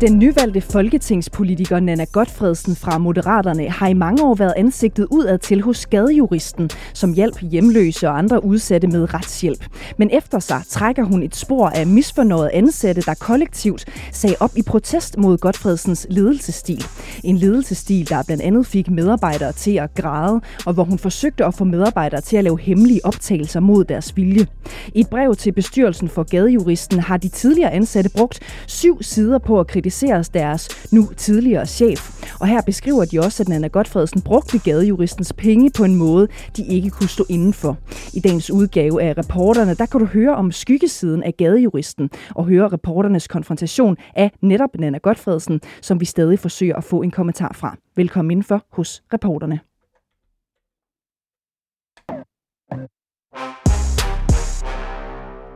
Den nyvalgte folketingspolitiker Nana Godfredsen fra Moderaterne har i mange år været ansigtet udad til hos skadejuristen, som hjælp hjemløse og andre udsatte med retshjælp. Men efter sig trækker hun et spor af misfornøjet ansatte, der kollektivt sagde op i protest mod Godfredsens ledelsestil. En ledelsestil, der blandt andet fik medarbejdere til at græde, og hvor hun forsøgte at få medarbejdere til at lave hemmelige optagelser mod deres vilje. I et brev til bestyrelsen for gadejuristen har de tidligere ansatte brugt syv sider på at kritisere kritiseres deres nu tidligere chef. Og her beskriver de også, at Nana Godfredsen brugte gadejuristens penge på en måde, de ikke kunne stå indenfor. I dagens udgave af reporterne, der kan du høre om skyggesiden af gadejuristen og høre reporternes konfrontation af netop Nana Godfredsen, som vi stadig forsøger at få en kommentar fra. Velkommen indenfor hos reporterne.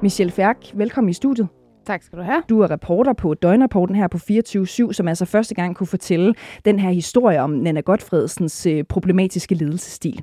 Michelle Færk, velkommen i studiet. Tak skal du have. Du er reporter på Døgnrapporten her på 24-7, som altså første gang kunne fortælle den her historie om Nana Godfredsens øh, problematiske ledelsesstil.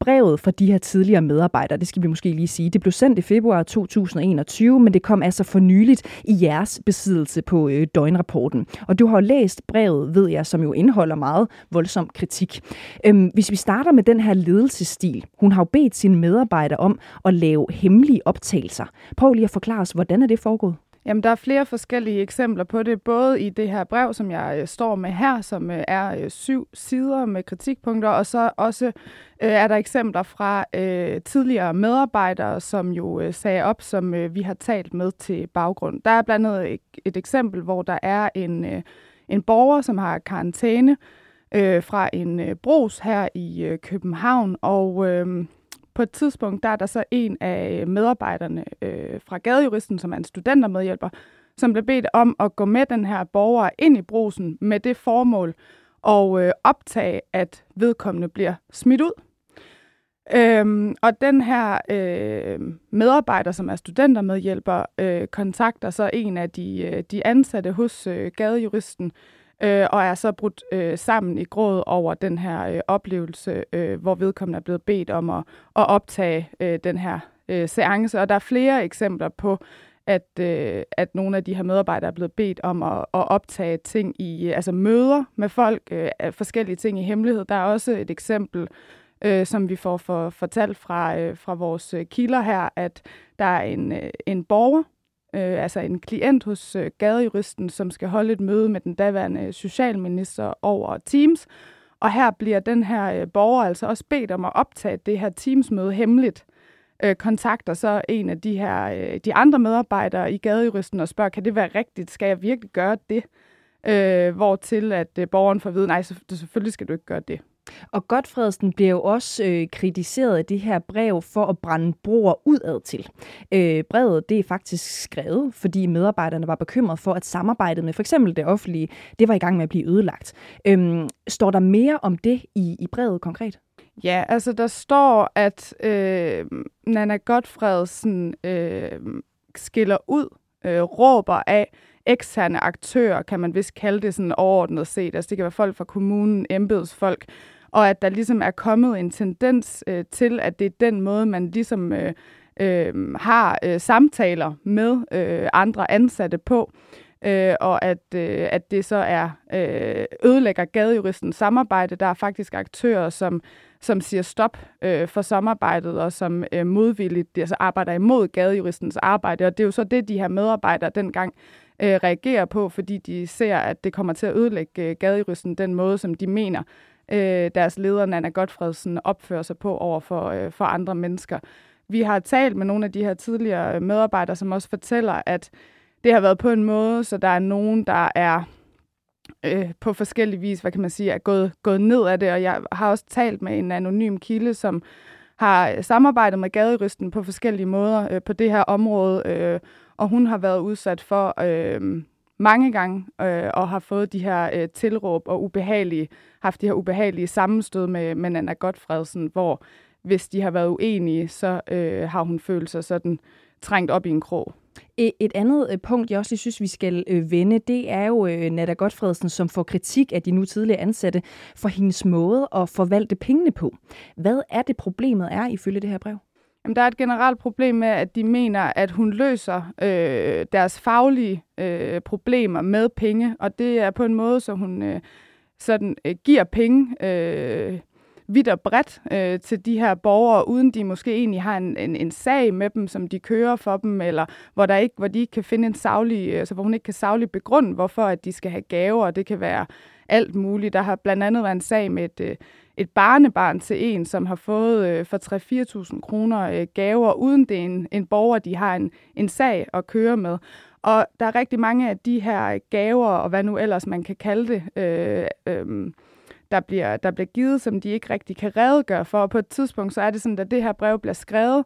Brevet fra de her tidligere medarbejdere, det skal vi måske lige sige, det blev sendt i februar 2021, men det kom altså for nyligt i jeres besiddelse på øh, Døgnrapporten. Og du har læst brevet, ved jeg, som jo indeholder meget voldsom kritik. Øhm, hvis vi starter med den her ledelsesstil. Hun har jo bedt sine medarbejdere om at lave hemmelige optagelser. Prøv lige at forklare os, hvordan er det foregået? Jamen, der er flere forskellige eksempler på det, både i det her brev, som jeg øh, står med her, som øh, er øh, syv sider med kritikpunkter, og så også øh, er der eksempler fra øh, tidligere medarbejdere, som jo øh, sagde op, som øh, vi har talt med til baggrund. Der er blandt andet et, et eksempel, hvor der er en, øh, en borger, som har karantæne øh, fra en øh, bros her i øh, København, og... Øh, på et tidspunkt, der er der så en af medarbejderne øh, fra gadejuristen, som er en studentermedhjælper, som blev bedt om at gå med den her borger ind i brusen med det formål og øh, optage, at vedkommende bliver smidt ud. Øhm, og den her øh, medarbejder, som er studentermedhjælper, øh, kontakter så en af de, øh, de ansatte hos øh, gadejuristen, øh, øh, og er så brudt øh, sammen i gråd over den her øh, oplevelse, øh, hvor vedkommende er blevet bedt om at, at optage øh, den her øh, seance. Og der er flere eksempler på, at, øh, at nogle af de her medarbejdere er blevet bedt om at, at optage ting i øh, altså møder med folk, øh, forskellige ting i hemmelighed. Der er også et eksempel, øh, som vi får for, fortalt fra, øh, fra vores øh, kilder her, at der er en, øh, en borger, øh, altså en klient hos øh, gadejuristen, som skal holde et møde med den daværende socialminister over Teams. Og her bliver den her øh, borger altså også bedt om at optage det her Teams-møde hemmeligt. Øh, kontakter så en af de her øh, de andre medarbejdere i gadejuristen og spørger, kan det være rigtigt? Skal jeg virkelig gøre det? Øh, hvor til at øh, borgeren får at vide, nej, så, selvfølgelig skal du ikke gøre det. Og Godfredsen bliver jo også øh, kritiseret af det her brev for at brænde broer udad til. Øh, brevet det er faktisk skrevet, fordi medarbejderne var bekymret for, at samarbejdet med for eksempel det offentlige, det var i gang med at blive ødelagt. Øh, står der mere om det i, i brevet konkret? Ja, altså der står, at øh, Nana Godfredsen øh, skiller ud, øh, råber af, eksterne aktører, kan man vist kalde det sådan overordnet set. Altså det kan være folk fra kommunen, embedsfolk, og at der ligesom er kommet en tendens øh, til, at det er den måde, man ligesom øh, øh, har øh, samtaler med øh, andre ansatte på, øh, og at, øh, at det så er øh, ødelægger gadejuristens samarbejde. Der er faktisk aktører, som som siger stop øh, for samarbejdet, og som øh, modvilligt altså arbejder imod gadejuristens arbejde. Og det er jo så det, de her medarbejdere dengang øh, reagerer på, fordi de ser, at det kommer til at ødelægge øh, gadejuristen den måde, som de mener, øh, deres leder, Nana Godfredsen, opfører sig på over for, øh, for andre mennesker. Vi har talt med nogle af de her tidligere medarbejdere, som også fortæller, at det har været på en måde, så der er nogen, der er øh, på forskellige vis, hvad kan man sige, er gået, gået ned af det. Og jeg har også talt med en anonym kilde, som har samarbejdet med gaderysten på forskellige måder øh, på det her område, øh, og hun har været udsat for øh, mange gange øh, og har fået de her øh, tilråb og ubehagelige, haft de her ubehagelige sammenstød med, med Anna Godfredsen, hvor hvis de har været uenige, så øh, har hun følt sig sådan trængt op i en krog. Et andet øh, punkt, jeg også lige synes, vi skal øh, vende, det er jo øh, Nada Godfredsen, som får kritik af de nu tidligere ansatte for hendes måde at forvalte pengene på. Hvad er det problemet er ifølge det her brev? Jamen, der er et generelt problem med, at de mener, at hun løser øh, deres faglige øh, problemer med penge, og det er på en måde, så hun øh, sådan øh, giver penge øh, vidt og bredt øh, til de her borgere, uden de måske egentlig har en, en, en sag med dem, som de kører for dem, eller hvor, der ikke, hvor de ikke kan finde en savlig, øh, altså hvor hun ikke kan savlig begrunde, hvorfor at de skal have gaver, og det kan være alt muligt. Der har blandt andet været en sag med et, øh, et barnebarn til en, som har fået øh, for 3-4.000 kroner øh, gaver, uden det er en, en borger, de har en, en sag at køre med. Og der er rigtig mange af de her gaver, og hvad nu ellers man kan kalde det, øh, øh, der bliver, der bliver givet, som de ikke rigtig kan redegøre for. Og på et tidspunkt, så er det sådan, at det her brev bliver skrevet,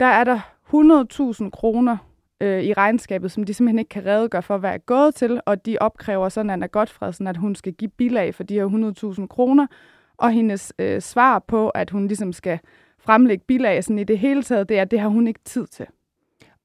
der er der 100.000 kroner øh, i regnskabet, som de simpelthen ikke kan redegøre for, hvad er gået til, og de opkræver sådan Anna Godfredsen, at hun skal give bilag for de her 100.000 kroner, og hendes øh, svar på, at hun ligesom skal fremlægge bilag sådan i det hele taget, det er, at det har hun ikke tid til.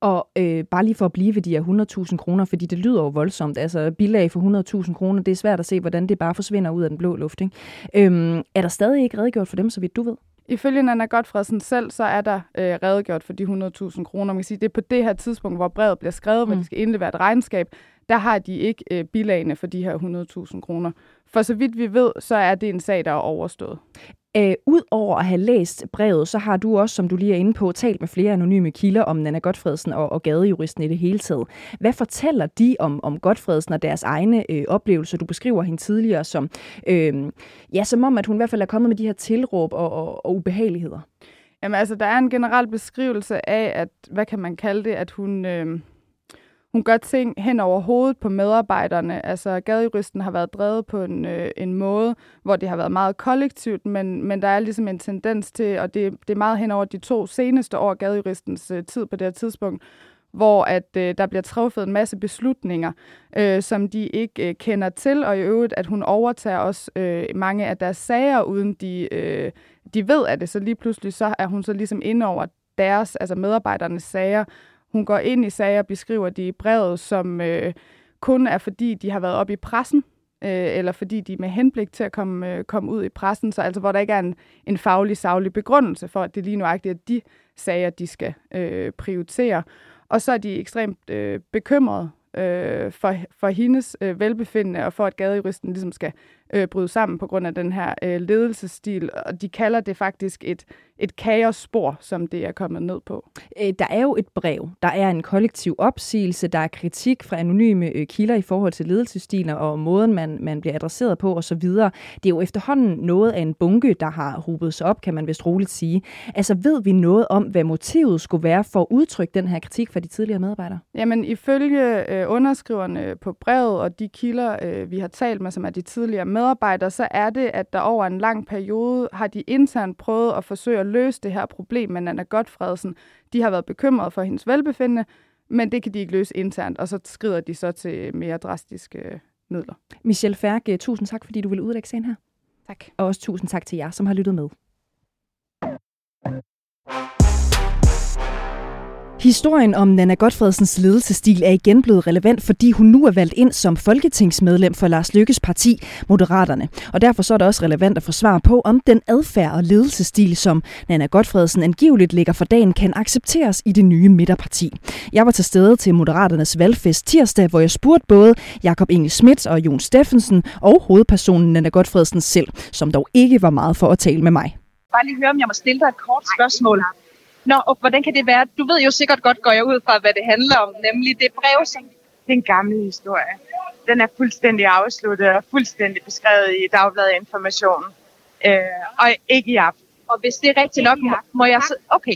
Og øh, bare lige for at blive ved de her 100.000 kroner, fordi det lyder jo voldsomt. Altså bilag for 100.000 kroner, det er svært at se, hvordan det bare forsvinder ud af den blå luft. Ikke? Øhm, er der stadig ikke redegjort for dem, så vidt du ved? Ifølge Nana Godfredsen selv, så er der øh, redegjort for de 100.000 kroner. Man kan sige, det er på det her tidspunkt, hvor brevet bliver skrevet, mm. hvor de skal indlevere et regnskab, der har de ikke øh, bilagene for de her 100.000 kroner. For så vidt vi ved, så er det en sag, der er overstået. Øh, Udover at have læst brevet, så har du også, som du lige er inde på, talt med flere anonyme kilder om Nana Godfredsen og, og gadejuristen i det hele taget. Hvad fortæller de om, om Godfredsen og deres egne øh, oplevelser? Du beskriver hende tidligere som, øh, ja, som om, at hun i hvert fald er kommet med de her tilråb og, og, og ubehageligheder. Jamen altså, der er en generel beskrivelse af, at, hvad kan man kalde det, at hun... Øh hun gør ting hen over hovedet på medarbejderne. Altså, gadejuristen har været drevet på en, øh, en måde, hvor det har været meget kollektivt, men, men der er ligesom en tendens til, og det, det er meget hen over de to seneste år, gadejuristens øh, tid på det her tidspunkt, hvor at øh, der bliver truffet en masse beslutninger, øh, som de ikke øh, kender til, og i øvrigt, at hun overtager også øh, mange af deres sager, uden de, øh, de ved af det. Så lige pludselig så er hun så ligesom inde over deres, altså medarbejdernes sager, hun går ind i sager, beskriver de i brevet, som øh, kun er fordi, de har været op i pressen, øh, eller fordi de er med henblik til at komme, øh, komme ud i pressen, så altså hvor der ikke er en, en faglig, saglig begrundelse for, at det lige nuagtigt er de sager, de skal øh, prioritere. Og så er de ekstremt øh, bekymrede øh, for, for hendes øh, velbefindende, og for at gadejuristen ligesom skal øh, bryde sammen på grund af den her øh, ledelsesstil. Og de kalder det faktisk et, et kaosspor, som det er kommet ned på. Øh, der er jo et brev. Der er en kollektiv opsigelse. Der er kritik fra anonyme øh, kilder i forhold til ledelsesstilen og måden, man, man bliver adresseret på osv. Det er jo efterhånden noget af en bunke, der har hubet sig op, kan man vist roligt sige. Altså ved vi noget om, hvad motivet skulle være for at udtrykke den her kritik fra de tidligere medarbejdere? Jamen ifølge øh, underskriverne på brevet og de kilder, øh, vi har talt med, som er de tidligere medarbejdere, så er det, at der over en lang periode har de internt prøvet at forsøge at løse det her problem med Anna Godfredsen. De har været bekymrede for hendes velbefindende, men det kan de ikke løse internt, og så skrider de så til mere drastiske øh, midler. Michelle Færk, øh, tusind tak, fordi du vil udlægge sagen her. Tak. Og også tusind tak til jer, som har lyttet med. Historien om Nana Godfredsens ledelsestil er igen blevet relevant, fordi hun nu er valgt ind som folketingsmedlem for Lars Lykkes parti, Moderaterne. Og derfor så er det også relevant at få svar på, om den adfærd og ledelsestil, som Nana Godfredsen angiveligt lægger for dagen, kan accepteres i det nye midterparti. Jeg var til stede til Moderaternes valgfest tirsdag, hvor jeg spurgte både Jakob Inge Schmidt og Jon Steffensen og hovedpersonen Nana Godfredsen selv, som dog ikke var meget for at tale med mig. Bare lige høre, om jeg må stille dig et kort spørgsmål. Nå, og hvordan kan det være? Du ved jo sikkert godt, går jeg ud fra, hvad det handler om, nemlig det brev, som... Det er en gammel historie. Den er fuldstændig afsluttet og fuldstændig beskrevet i Dagbladet Information. Øh, og ikke i aften. Og hvis det er rigtigt nok, må jeg... Så... Okay.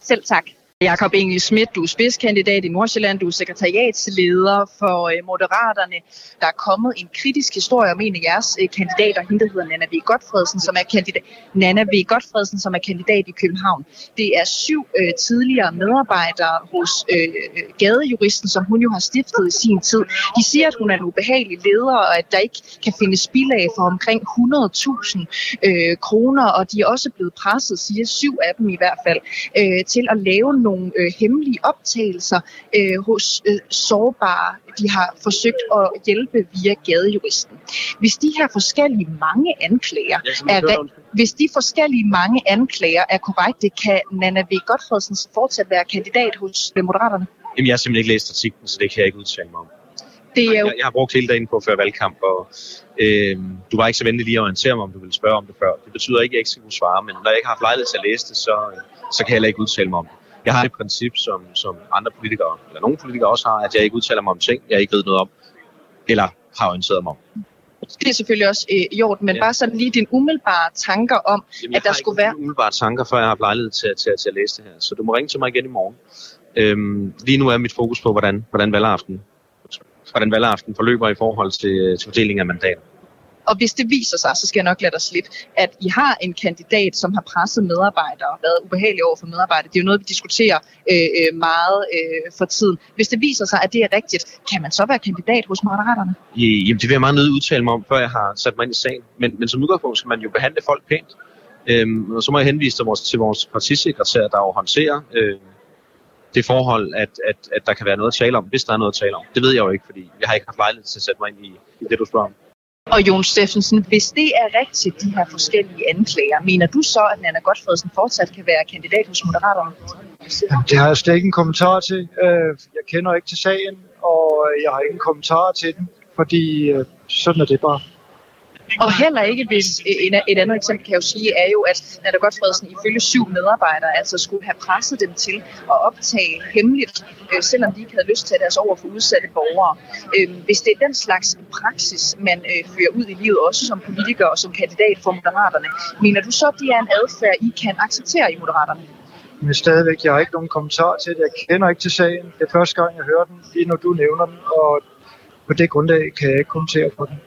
Selv tak. Jakob Engel Schmidt, du er spidskandidat i Nordsjælland, du er sekretariatsleder for øh, Moderaterne. Der er kommet en kritisk historie om en af jeres øh, kandidater, hende der hedder Nana V. Godfredsen, som er kandidat, Nana v. Godfredsen, som er kandidat i København. Det er syv øh, tidligere medarbejdere hos øh, øh, gadejuristen, som hun jo har stiftet i sin tid. De siger, at hun er en ubehagelig leder, og at der ikke kan findes bilag for omkring 100.000 øh, kroner, og de er også blevet presset, siger syv af dem i hvert fald, øh, til at lave nogle øh, hemmelige optagelser øh, hos øh, sårbare. De har forsøgt at hjælpe via gadejuristen. Hvis de her forskellige mange anklager er, hvis de forskellige mange anklager er korrekte, kan Nana V. Godfredsen fortsat være kandidat hos øh, Moderaterne? Jamen, jeg har simpelthen ikke læst artiklen, så det kan jeg ikke udtale mig om. Det er jo... jeg, jeg har brugt hele dagen på at føre valgkamp, og øh, du var ikke så venlig lige at orientere mig, om du ville spørge om det før. Det betyder ikke, at jeg ikke skal kunne svare, men når jeg ikke har haft lejlighed til at læse det, så, så kan jeg heller ikke udtale mig om det. Jeg har et princip, som, som andre politikere, eller nogle politikere også har, at jeg ikke udtaler mig om ting, jeg ikke ved noget om, eller har orienteret mig om. Det er selvfølgelig også øh, i orden, men ja. bare sådan lige dine umiddelbare tanker om, Jamen, at der skulle være... Jeg umiddelbare tanker, før jeg har haft lejlighed til, til, til at læse det her. Så du må ringe til mig igen i morgen. Øhm, lige nu er mit fokus på, hvordan, hvordan valgaften hvordan valgaften forløber i forhold til, til fordelingen af mandater. Og hvis det viser sig, så skal jeg nok lade dig slippe, at I har en kandidat, som har presset medarbejdere og været ubehagelig over for medarbejdere. Det er jo noget, vi diskuterer øh, øh, meget øh, for tiden. Hvis det viser sig, at det er rigtigt, kan man så være kandidat hos Moderaterne? Jamen, det vil jeg meget nødt udtale mig om, før jeg har sat mig ind i sagen. Men, men som udgangspunkt skal man jo behandle folk pænt. Øhm, og så må jeg henvise til vores, til vores partisekretær, der jo håndterer øh, det forhold, at, at, at der kan være noget at tale om, hvis der er noget at tale om. Det ved jeg jo ikke, fordi jeg har ikke haft lejlighed til at sætte mig ind i, i det, du spørger om. Og Jon Steffensen, hvis det er rigtigt, de her forskellige anklager, mener du så, at Nana Godfredsen fortsat kan være kandidat hos Moderaterne? Jamen, det har jeg slet ikke en kommentar til. Øh, jeg kender ikke til sagen, og jeg har ikke en kommentar til den, fordi øh, sådan er det bare. Og heller ikke, hvis øh, et andet eksempel kan jeg jo sige, er jo, at Nader Godfredsen ifølge syv medarbejdere altså skulle have presset dem til at optage hemmeligt, øh, selvom de ikke havde lyst til at deres over for udsatte borgere. Øh, hvis det er den slags praksis, man øh, fører ud i livet, også som politiker og som kandidat for Moderaterne, mener du så, at det er en adfærd, I kan acceptere i Moderaterne? Men stadigvæk, jeg har ikke nogen kommentar til det. Jeg kender ikke til sagen. Det er første gang, jeg hører den, lige når du nævner den, og på det grundlag kan jeg ikke kommentere på den.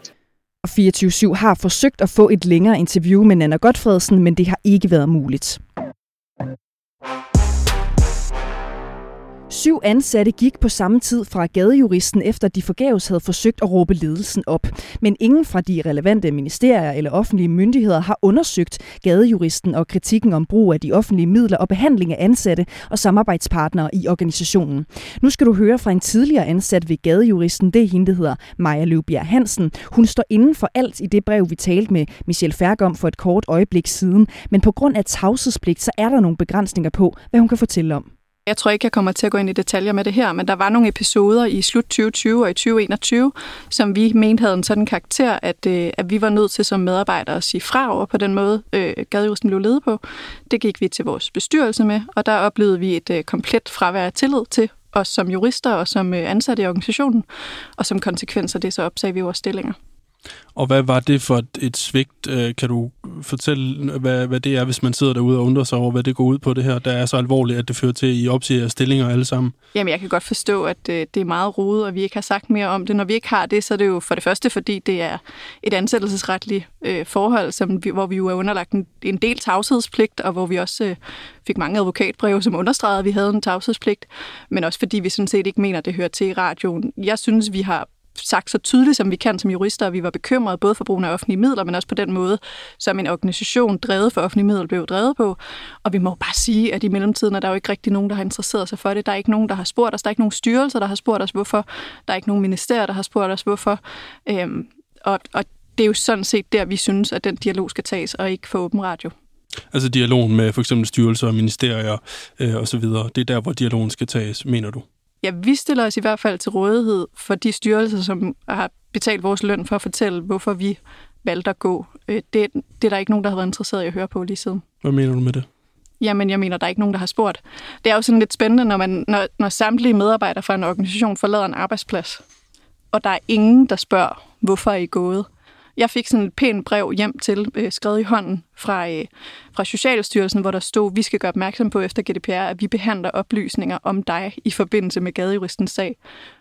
24-7 har forsøgt at få et længere interview med Nana Godfredsen, men det har ikke været muligt. Syv ansatte gik på samme tid fra gadejuristen, efter de forgæves havde forsøgt at råbe ledelsen op. Men ingen fra de relevante ministerier eller offentlige myndigheder har undersøgt gadejuristen og kritikken om brug af de offentlige midler og behandling af ansatte og samarbejdspartnere i organisationen. Nu skal du høre fra en tidligere ansat ved gadejuristen, det er hende, der hedder Maja Løvbjerg Hansen. Hun står inden for alt i det brev, vi talte med Michelle Færgom for et kort øjeblik siden. Men på grund af tavshedspligt, så er der nogle begrænsninger på, hvad hun kan fortælle om. Jeg tror ikke, jeg kommer til at gå ind i detaljer med det her, men der var nogle episoder i slut 2020 og i 2021, som vi mente havde en sådan karakter, at, øh, at vi var nødt til som medarbejdere at sige fra over på den måde, øh, gadejusten blev ledet på. Det gik vi til vores bestyrelse med, og der oplevede vi et øh, komplet fravær af tillid til os som jurister og som øh, ansatte i organisationen, og som konsekvens af det, så opsagde vi vores stillinger. Og hvad var det for et svigt? Øh, kan du fortælle, hvad, hvad det er, hvis man sidder derude og undrer sig over, hvad det går ud på det her, der er så alvorligt, at det fører til, at I opsiger stillinger alle sammen? Jamen, jeg kan godt forstå, at øh, det er meget rodet, og vi ikke har sagt mere om det. Når vi ikke har det, så er det jo for det første, fordi det er et ansættelsesretligt øh, forhold, som vi, hvor vi jo er underlagt en, en del tavshedspligt, og hvor vi også øh, fik mange advokatbreve, som understregede, at vi havde en tavshedspligt, men også fordi vi sådan set ikke mener, at det hører til i radioen. Jeg synes, vi har sagt så tydeligt, som vi kan som jurister, at vi var bekymrede både for brugen af offentlige midler, men også på den måde, som en organisation drevet for offentlige midler blev drevet på. Og vi må bare sige, at i mellemtiden er der jo ikke rigtig nogen, der har interesseret sig for det. Der er ikke nogen, der har spurgt os. Der er ikke nogen styrelser, der har spurgt os, hvorfor. Der er ikke nogen ministerier, der har spurgt os, hvorfor. Øhm, og, og det er jo sådan set der, vi synes, at den dialog skal tages, og ikke for åben radio. Altså dialogen med for eksempel styrelser og ministerier øh, osv., det er der, hvor dialogen skal tages, mener du? Ja, vi stiller os i hvert fald til rådighed for de styrelser, som har betalt vores løn for at fortælle, hvorfor vi valgte at gå. Øh, det, det er der ikke nogen, der har været interesseret i at høre på lige siden. Hvad mener du med det? Jamen, jeg mener, der er ikke nogen, der har spurgt. Det er jo sådan lidt spændende, når, man, når, når samtlige medarbejdere fra en organisation forlader en arbejdsplads, og der er ingen, der spørger, hvorfor er I gået? Jeg fik sådan et pænt brev hjem til, øh, skrevet i hånden fra, øh, fra Socialstyrelsen, hvor der stod, vi skal gøre opmærksom på efter GDPR, at vi behandler oplysninger om dig i forbindelse med gadejuristens sag.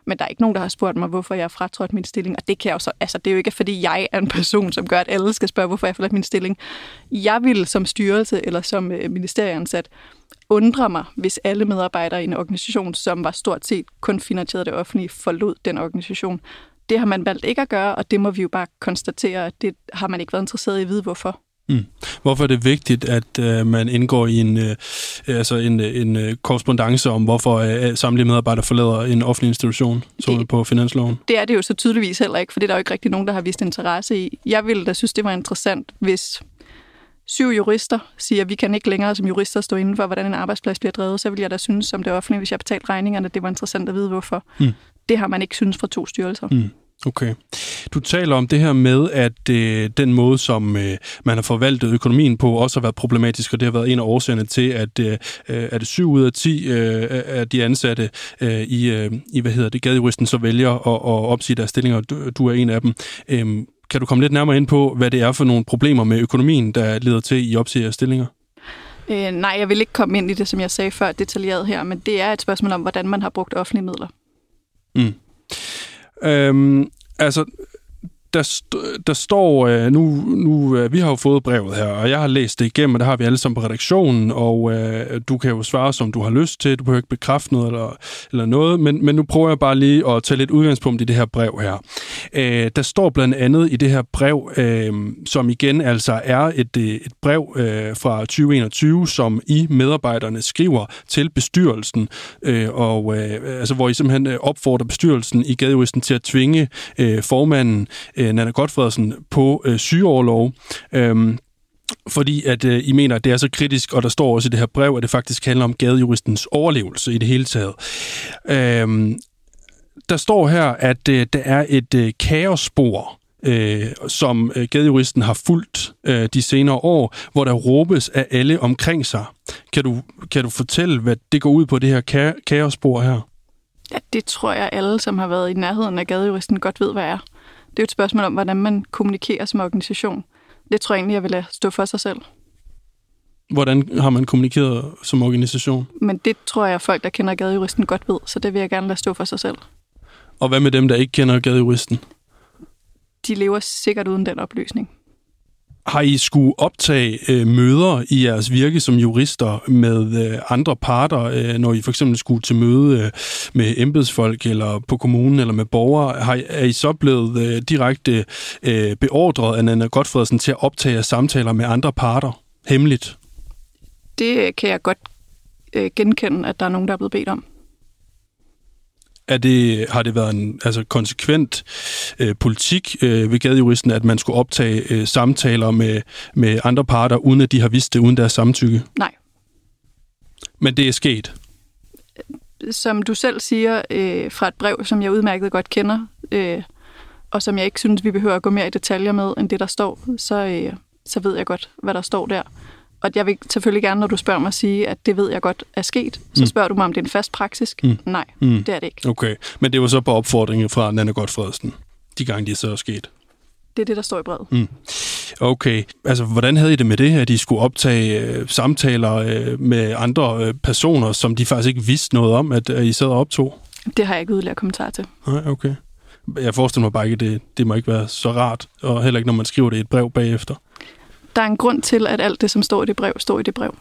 Men der er ikke nogen, der har spurgt mig, hvorfor jeg har fratrådt min stilling. Og det kan jeg jo så, altså det er jo ikke, fordi jeg er en person, som gør, at alle skal spørge, hvorfor jeg har forladt min stilling. Jeg vil som styrelse eller som øh, ministerieansat undre mig, hvis alle medarbejdere i en organisation, som var stort set kun finansieret det offentlige, forlod den organisation. Det har man valgt ikke at gøre, og det må vi jo bare konstatere, at det har man ikke været interesseret i at vide, hvorfor. Mm. Hvorfor er det vigtigt, at uh, man indgår i en, uh, altså en, en uh, korrespondence om, hvorfor uh, samtlige medarbejdere forlader en offentlig institution, som det, på finansloven? Det er det jo så tydeligvis heller ikke, for det er der jo ikke rigtig nogen, der har vist interesse i. Jeg ville da synes, det var interessant, hvis syv jurister siger, at vi kan ikke længere som jurister stå inden for, hvordan en arbejdsplads bliver drevet, så vil jeg da synes som det offentlige, hvis jeg betalte regningerne, det var interessant at vide, hvorfor. Mm. Det har man ikke synes fra to styrelser. Mm. Okay. Du taler om det her med, at øh, den måde, som øh, man har forvaltet økonomien på, også har været problematisk, og det har været en af årsagerne til, at, øh, at 7 ud af 10 øh, af de ansatte øh, i, øh, i, hvad hedder det, gadejuristen så vælger at, at opsige deres stillinger, du, du er en af dem. Øh, kan du komme lidt nærmere ind på, hvad det er for nogle problemer med økonomien, der leder til i opsige stillinger? Øh, nej, jeg vil ikke komme ind i det, som jeg sagde før, detaljeret her, men det er et spørgsmål om, hvordan man har brugt offentlige midler. Mm. Øhm, altså, der, st- der står, øh, nu, nu øh, vi har jo fået brevet her, og jeg har læst det igennem, og det har vi alle sammen på redaktionen, og øh, du kan jo svare, som du har lyst til, du behøver ikke bekræfte noget eller, eller noget, men, men nu prøver jeg bare lige at tage lidt udgangspunkt i det her brev her. Øh, der står blandt andet i det her brev, øh, som igen altså er et, øh, et brev øh, fra 2021, som I medarbejderne skriver til bestyrelsen, øh, og øh, altså, hvor I simpelthen øh, opfordrer bestyrelsen i Gadejuristen til at tvinge øh, formanden øh, Nana Godfredsen på øh, sygeoverlov. Øhm, fordi at øh, I mener, at det er så kritisk, og der står også i det her brev, at det faktisk handler om gadejuristens overlevelse i det hele taget. Øhm, der står her, at øh, der er et øh, kaosspor, øh, som øh, gadejuristen har fulgt øh, de senere år, hvor der råbes af alle omkring sig. Kan du, kan du fortælle, hvad det går ud på, det her ka- kaosspor her? Ja, det tror jeg alle, som har været i nærheden af gadejuristen, godt ved, hvad er. Det er jo et spørgsmål om, hvordan man kommunikerer som organisation. Det tror jeg egentlig, jeg vil lade stå for sig selv. Hvordan har man kommunikeret som organisation? Men det tror jeg, folk, der kender gadejuristen, godt ved, så det vil jeg gerne lade stå for sig selv. Og hvad med dem, der ikke kender gadejuristen? De lever sikkert uden den oplysning. Har I skulle optage øh, møder i jeres virke som jurister med øh, andre parter, øh, når I for eksempel skulle til møde øh, med embedsfolk eller på kommunen eller med borgere? Har, er I så blevet øh, direkte øh, beordret af Nana Godfredsen til at optage samtaler med andre parter hemmeligt? Det kan jeg godt øh, genkende, at der er nogen, der er blevet bedt om. Er det, har det været en altså, konsekvent øh, politik øh, ved gadejuristen, at man skulle optage øh, samtaler med, med andre parter, uden at de har vidst det, uden deres samtykke? Nej. Men det er sket? Som du selv siger øh, fra et brev, som jeg udmærket godt kender, øh, og som jeg ikke synes, vi behøver at gå mere i detaljer med, end det, der står, så, øh, så ved jeg godt, hvad der står der. Og jeg vil selvfølgelig gerne, når du spørger mig, sige, at det ved jeg godt er sket. Så mm. spørger du mig, om det er en fast praksis. Mm. Nej, mm. det er det ikke. Okay, men det var så på opfordring fra Nanne Godfredsen, de gange det så er sket. Det er det, der står i brevet. Mm. Okay, altså hvordan havde I det med det, at de skulle optage øh, samtaler øh, med andre øh, personer, som de faktisk ikke vidste noget om, at øh, I sad og optog? Det har jeg ikke yderligere kommentar til. Nej, okay. Jeg forestiller mig bare ikke, det, det må ikke være så rart, og heller ikke, når man skriver det i et brev bagefter der er en grund til, at alt det, som står i det brev, står i det brev.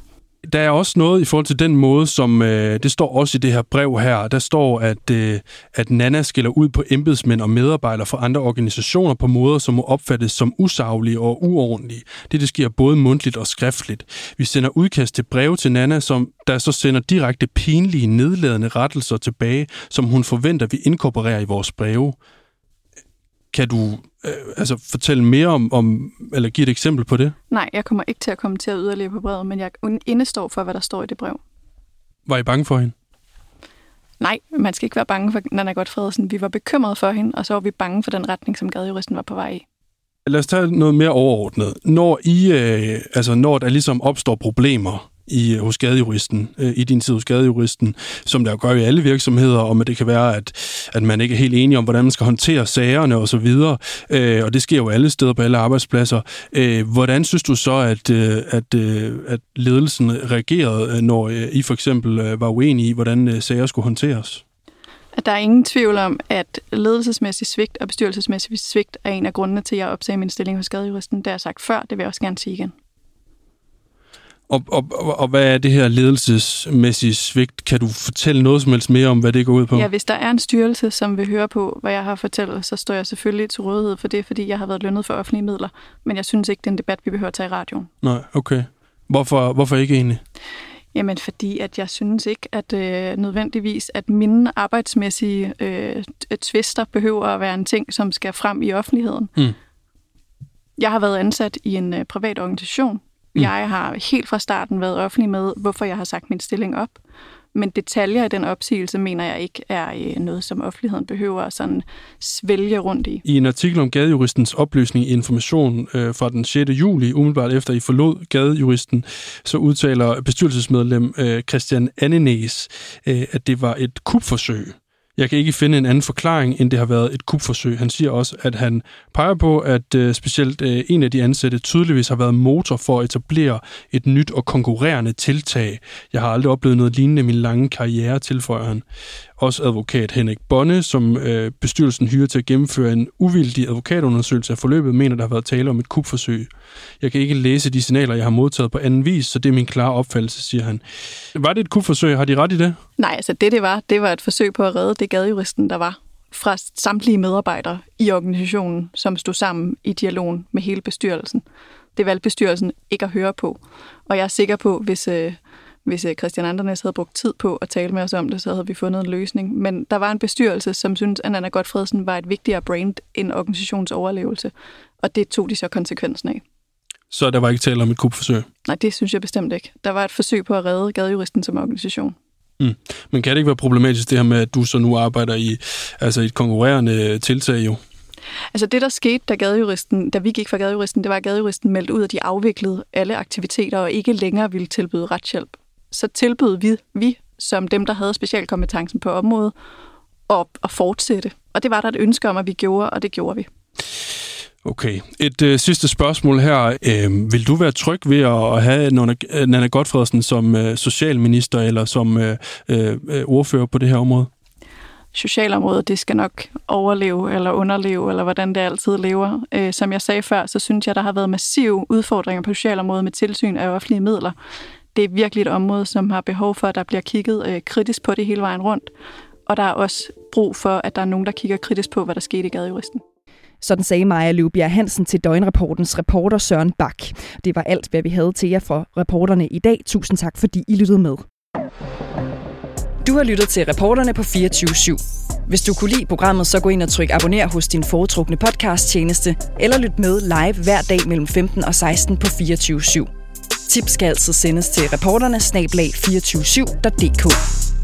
Der er også noget i forhold til den måde, som øh, det står også i det her brev her. Der står, at, øh, at Nana skiller ud på embedsmænd og medarbejdere fra andre organisationer på måder, som må opfattes som usaglige og uordentlige. Det, det sker både mundtligt og skriftligt. Vi sender udkast til breve til Nana, som der så sender direkte pinlige, nedladende rettelser tilbage, som hun forventer, vi inkorporerer i vores breve. Kan du øh, altså fortælle mere om, om, eller give et eksempel på det? Nej, jeg kommer ikke til at kommentere yderligere på brevet, men jeg indestår for, hvad der står i det brev. Var I bange for hende? Nej, man skal ikke være bange for Nana Godfredsen. Vi var bekymrede for hende, og så var vi bange for den retning, som gadejuristen var på vej i. Lad os tage noget mere overordnet. Når, I, øh, altså når der ligesom opstår problemer i, hos gadejuristen, øh, i din tid hos gadejuristen, som der jo gør i alle virksomheder, om at det kan være, at, at man ikke er helt enige om, hvordan man skal håndtere sagerne osv., øh, og det sker jo alle steder på alle arbejdspladser. Øh, hvordan synes du så, at, øh, at, øh, at ledelsen reagerede, øh, når øh, I for eksempel øh, var uenige i, hvordan øh, sager skulle håndteres? At der er ingen tvivl om, at ledelsesmæssig svigt og bestyrelsesmæssig svigt er en af grundene til, at jeg opsagde min stilling hos Skadejuristen. Det har jeg sagt før, det vil jeg også gerne sige igen. Og, og, og, og hvad er det her ledelsesmæssige svigt? Kan du fortælle noget som helst mere om, hvad det går ud på? Ja, hvis der er en styrelse, som vil høre på, hvad jeg har fortalt, så står jeg selvfølgelig til rådighed for det, fordi jeg har været lønnet for offentlige midler. Men jeg synes ikke, det er en debat, vi behøver at tage i radioen. Nej, okay. Hvorfor, hvorfor ikke egentlig? Jamen, fordi at jeg synes ikke, at øh, nødvendigvis, at mine arbejdsmæssige øh, tvister behøver at være en ting, som skal frem i offentligheden. Mm. Jeg har været ansat i en øh, privat organisation. Mm. Jeg har helt fra starten været offentlig med, hvorfor jeg har sagt min stilling op. Men detaljer i den opsigelse mener jeg ikke er øh, noget, som offentligheden behøver at sådan svælge rundt i. I en artikel om gadejuristens opløsning i information øh, fra den 6. juli, umiddelbart efter I forlod gadejuristen, så udtaler bestyrelsesmedlem øh, Christian Annenes, øh, at det var et kupforsøg. Jeg kan ikke finde en anden forklaring, end det har været et kupforsøg. Han siger også, at han peger på, at uh, specielt øh, en af de ansatte tydeligvis har været motor for at etablere et nyt og konkurrerende tiltag. Jeg har aldrig oplevet noget lignende i min lange karriere, tilføjer han også advokat Henrik Bonne, som øh, bestyrelsen hyrer til at gennemføre en uvildig advokatundersøgelse af forløbet, mener, der har været tale om et kupforsøg. Jeg kan ikke læse de signaler, jeg har modtaget på anden vis, så det er min klare opfattelse, siger han. Var det et kupforsøg? Har de ret i det? Nej, altså det det var, det var et forsøg på at redde det gadejuristen, der var fra samtlige medarbejdere i organisationen, som stod sammen i dialogen med hele bestyrelsen. Det valgte bestyrelsen ikke at høre på. Og jeg er sikker på, hvis, øh, hvis øh, Christian Andernes havde brugt tid på at tale med os om det, så havde vi fundet en løsning. Men der var en bestyrelse, som syntes, at Anna Godfredsen var et vigtigere brand end organisations overlevelse. Og det tog de så konsekvensen af. Så der var ikke tale om et kupforsøg? Nej, det synes jeg bestemt ikke. Der var et forsøg på at redde gadejuristen som organisation. Mm. Men kan det ikke være problematisk det her med, at du så nu arbejder i altså et konkurrerende tiltag jo? Altså det, der skete, da, gadejuristen, da vi gik fra gadejuristen, det var, at gadejuristen meldte ud, at de afviklede alle aktiviteter og ikke længere ville tilbyde retshjælp så tilbød vi, vi som dem, der havde specialkompetencen på området, at, at fortsætte. Og det var der et ønske om, at vi gjorde, og det gjorde vi. Okay. Et øh, sidste spørgsmål her. Øh, vil du være tryg ved at have øh, Nana Godfredsen som øh, socialminister eller som øh, øh, øh, ordfører på det her område? Socialområdet, det skal nok overleve eller underleve, eller hvordan det altid lever. Øh, som jeg sagde før, så synes jeg, der har været massive udfordringer på socialområdet med tilsyn af offentlige midler det er virkelig et område, som har behov for, at der bliver kigget øh, kritisk på det hele vejen rundt. Og der er også brug for, at der er nogen, der kigger kritisk på, hvad der skete i gadejuristen. Sådan sagde Maja Løvbjerg Hansen til Døgnrapportens reporter Søren Bak. Det var alt, hvad vi havde til jer for reporterne i dag. Tusind tak, fordi I lyttede med. Du har lyttet til reporterne på 24 /7. Hvis du kunne lide programmet, så gå ind og tryk abonner hos din foretrukne podcast-tjeneste, eller lyt med live hver dag mellem 15 og 16 på 24 /7. Tips skal altså sendes til reporterne snablag 247.dk.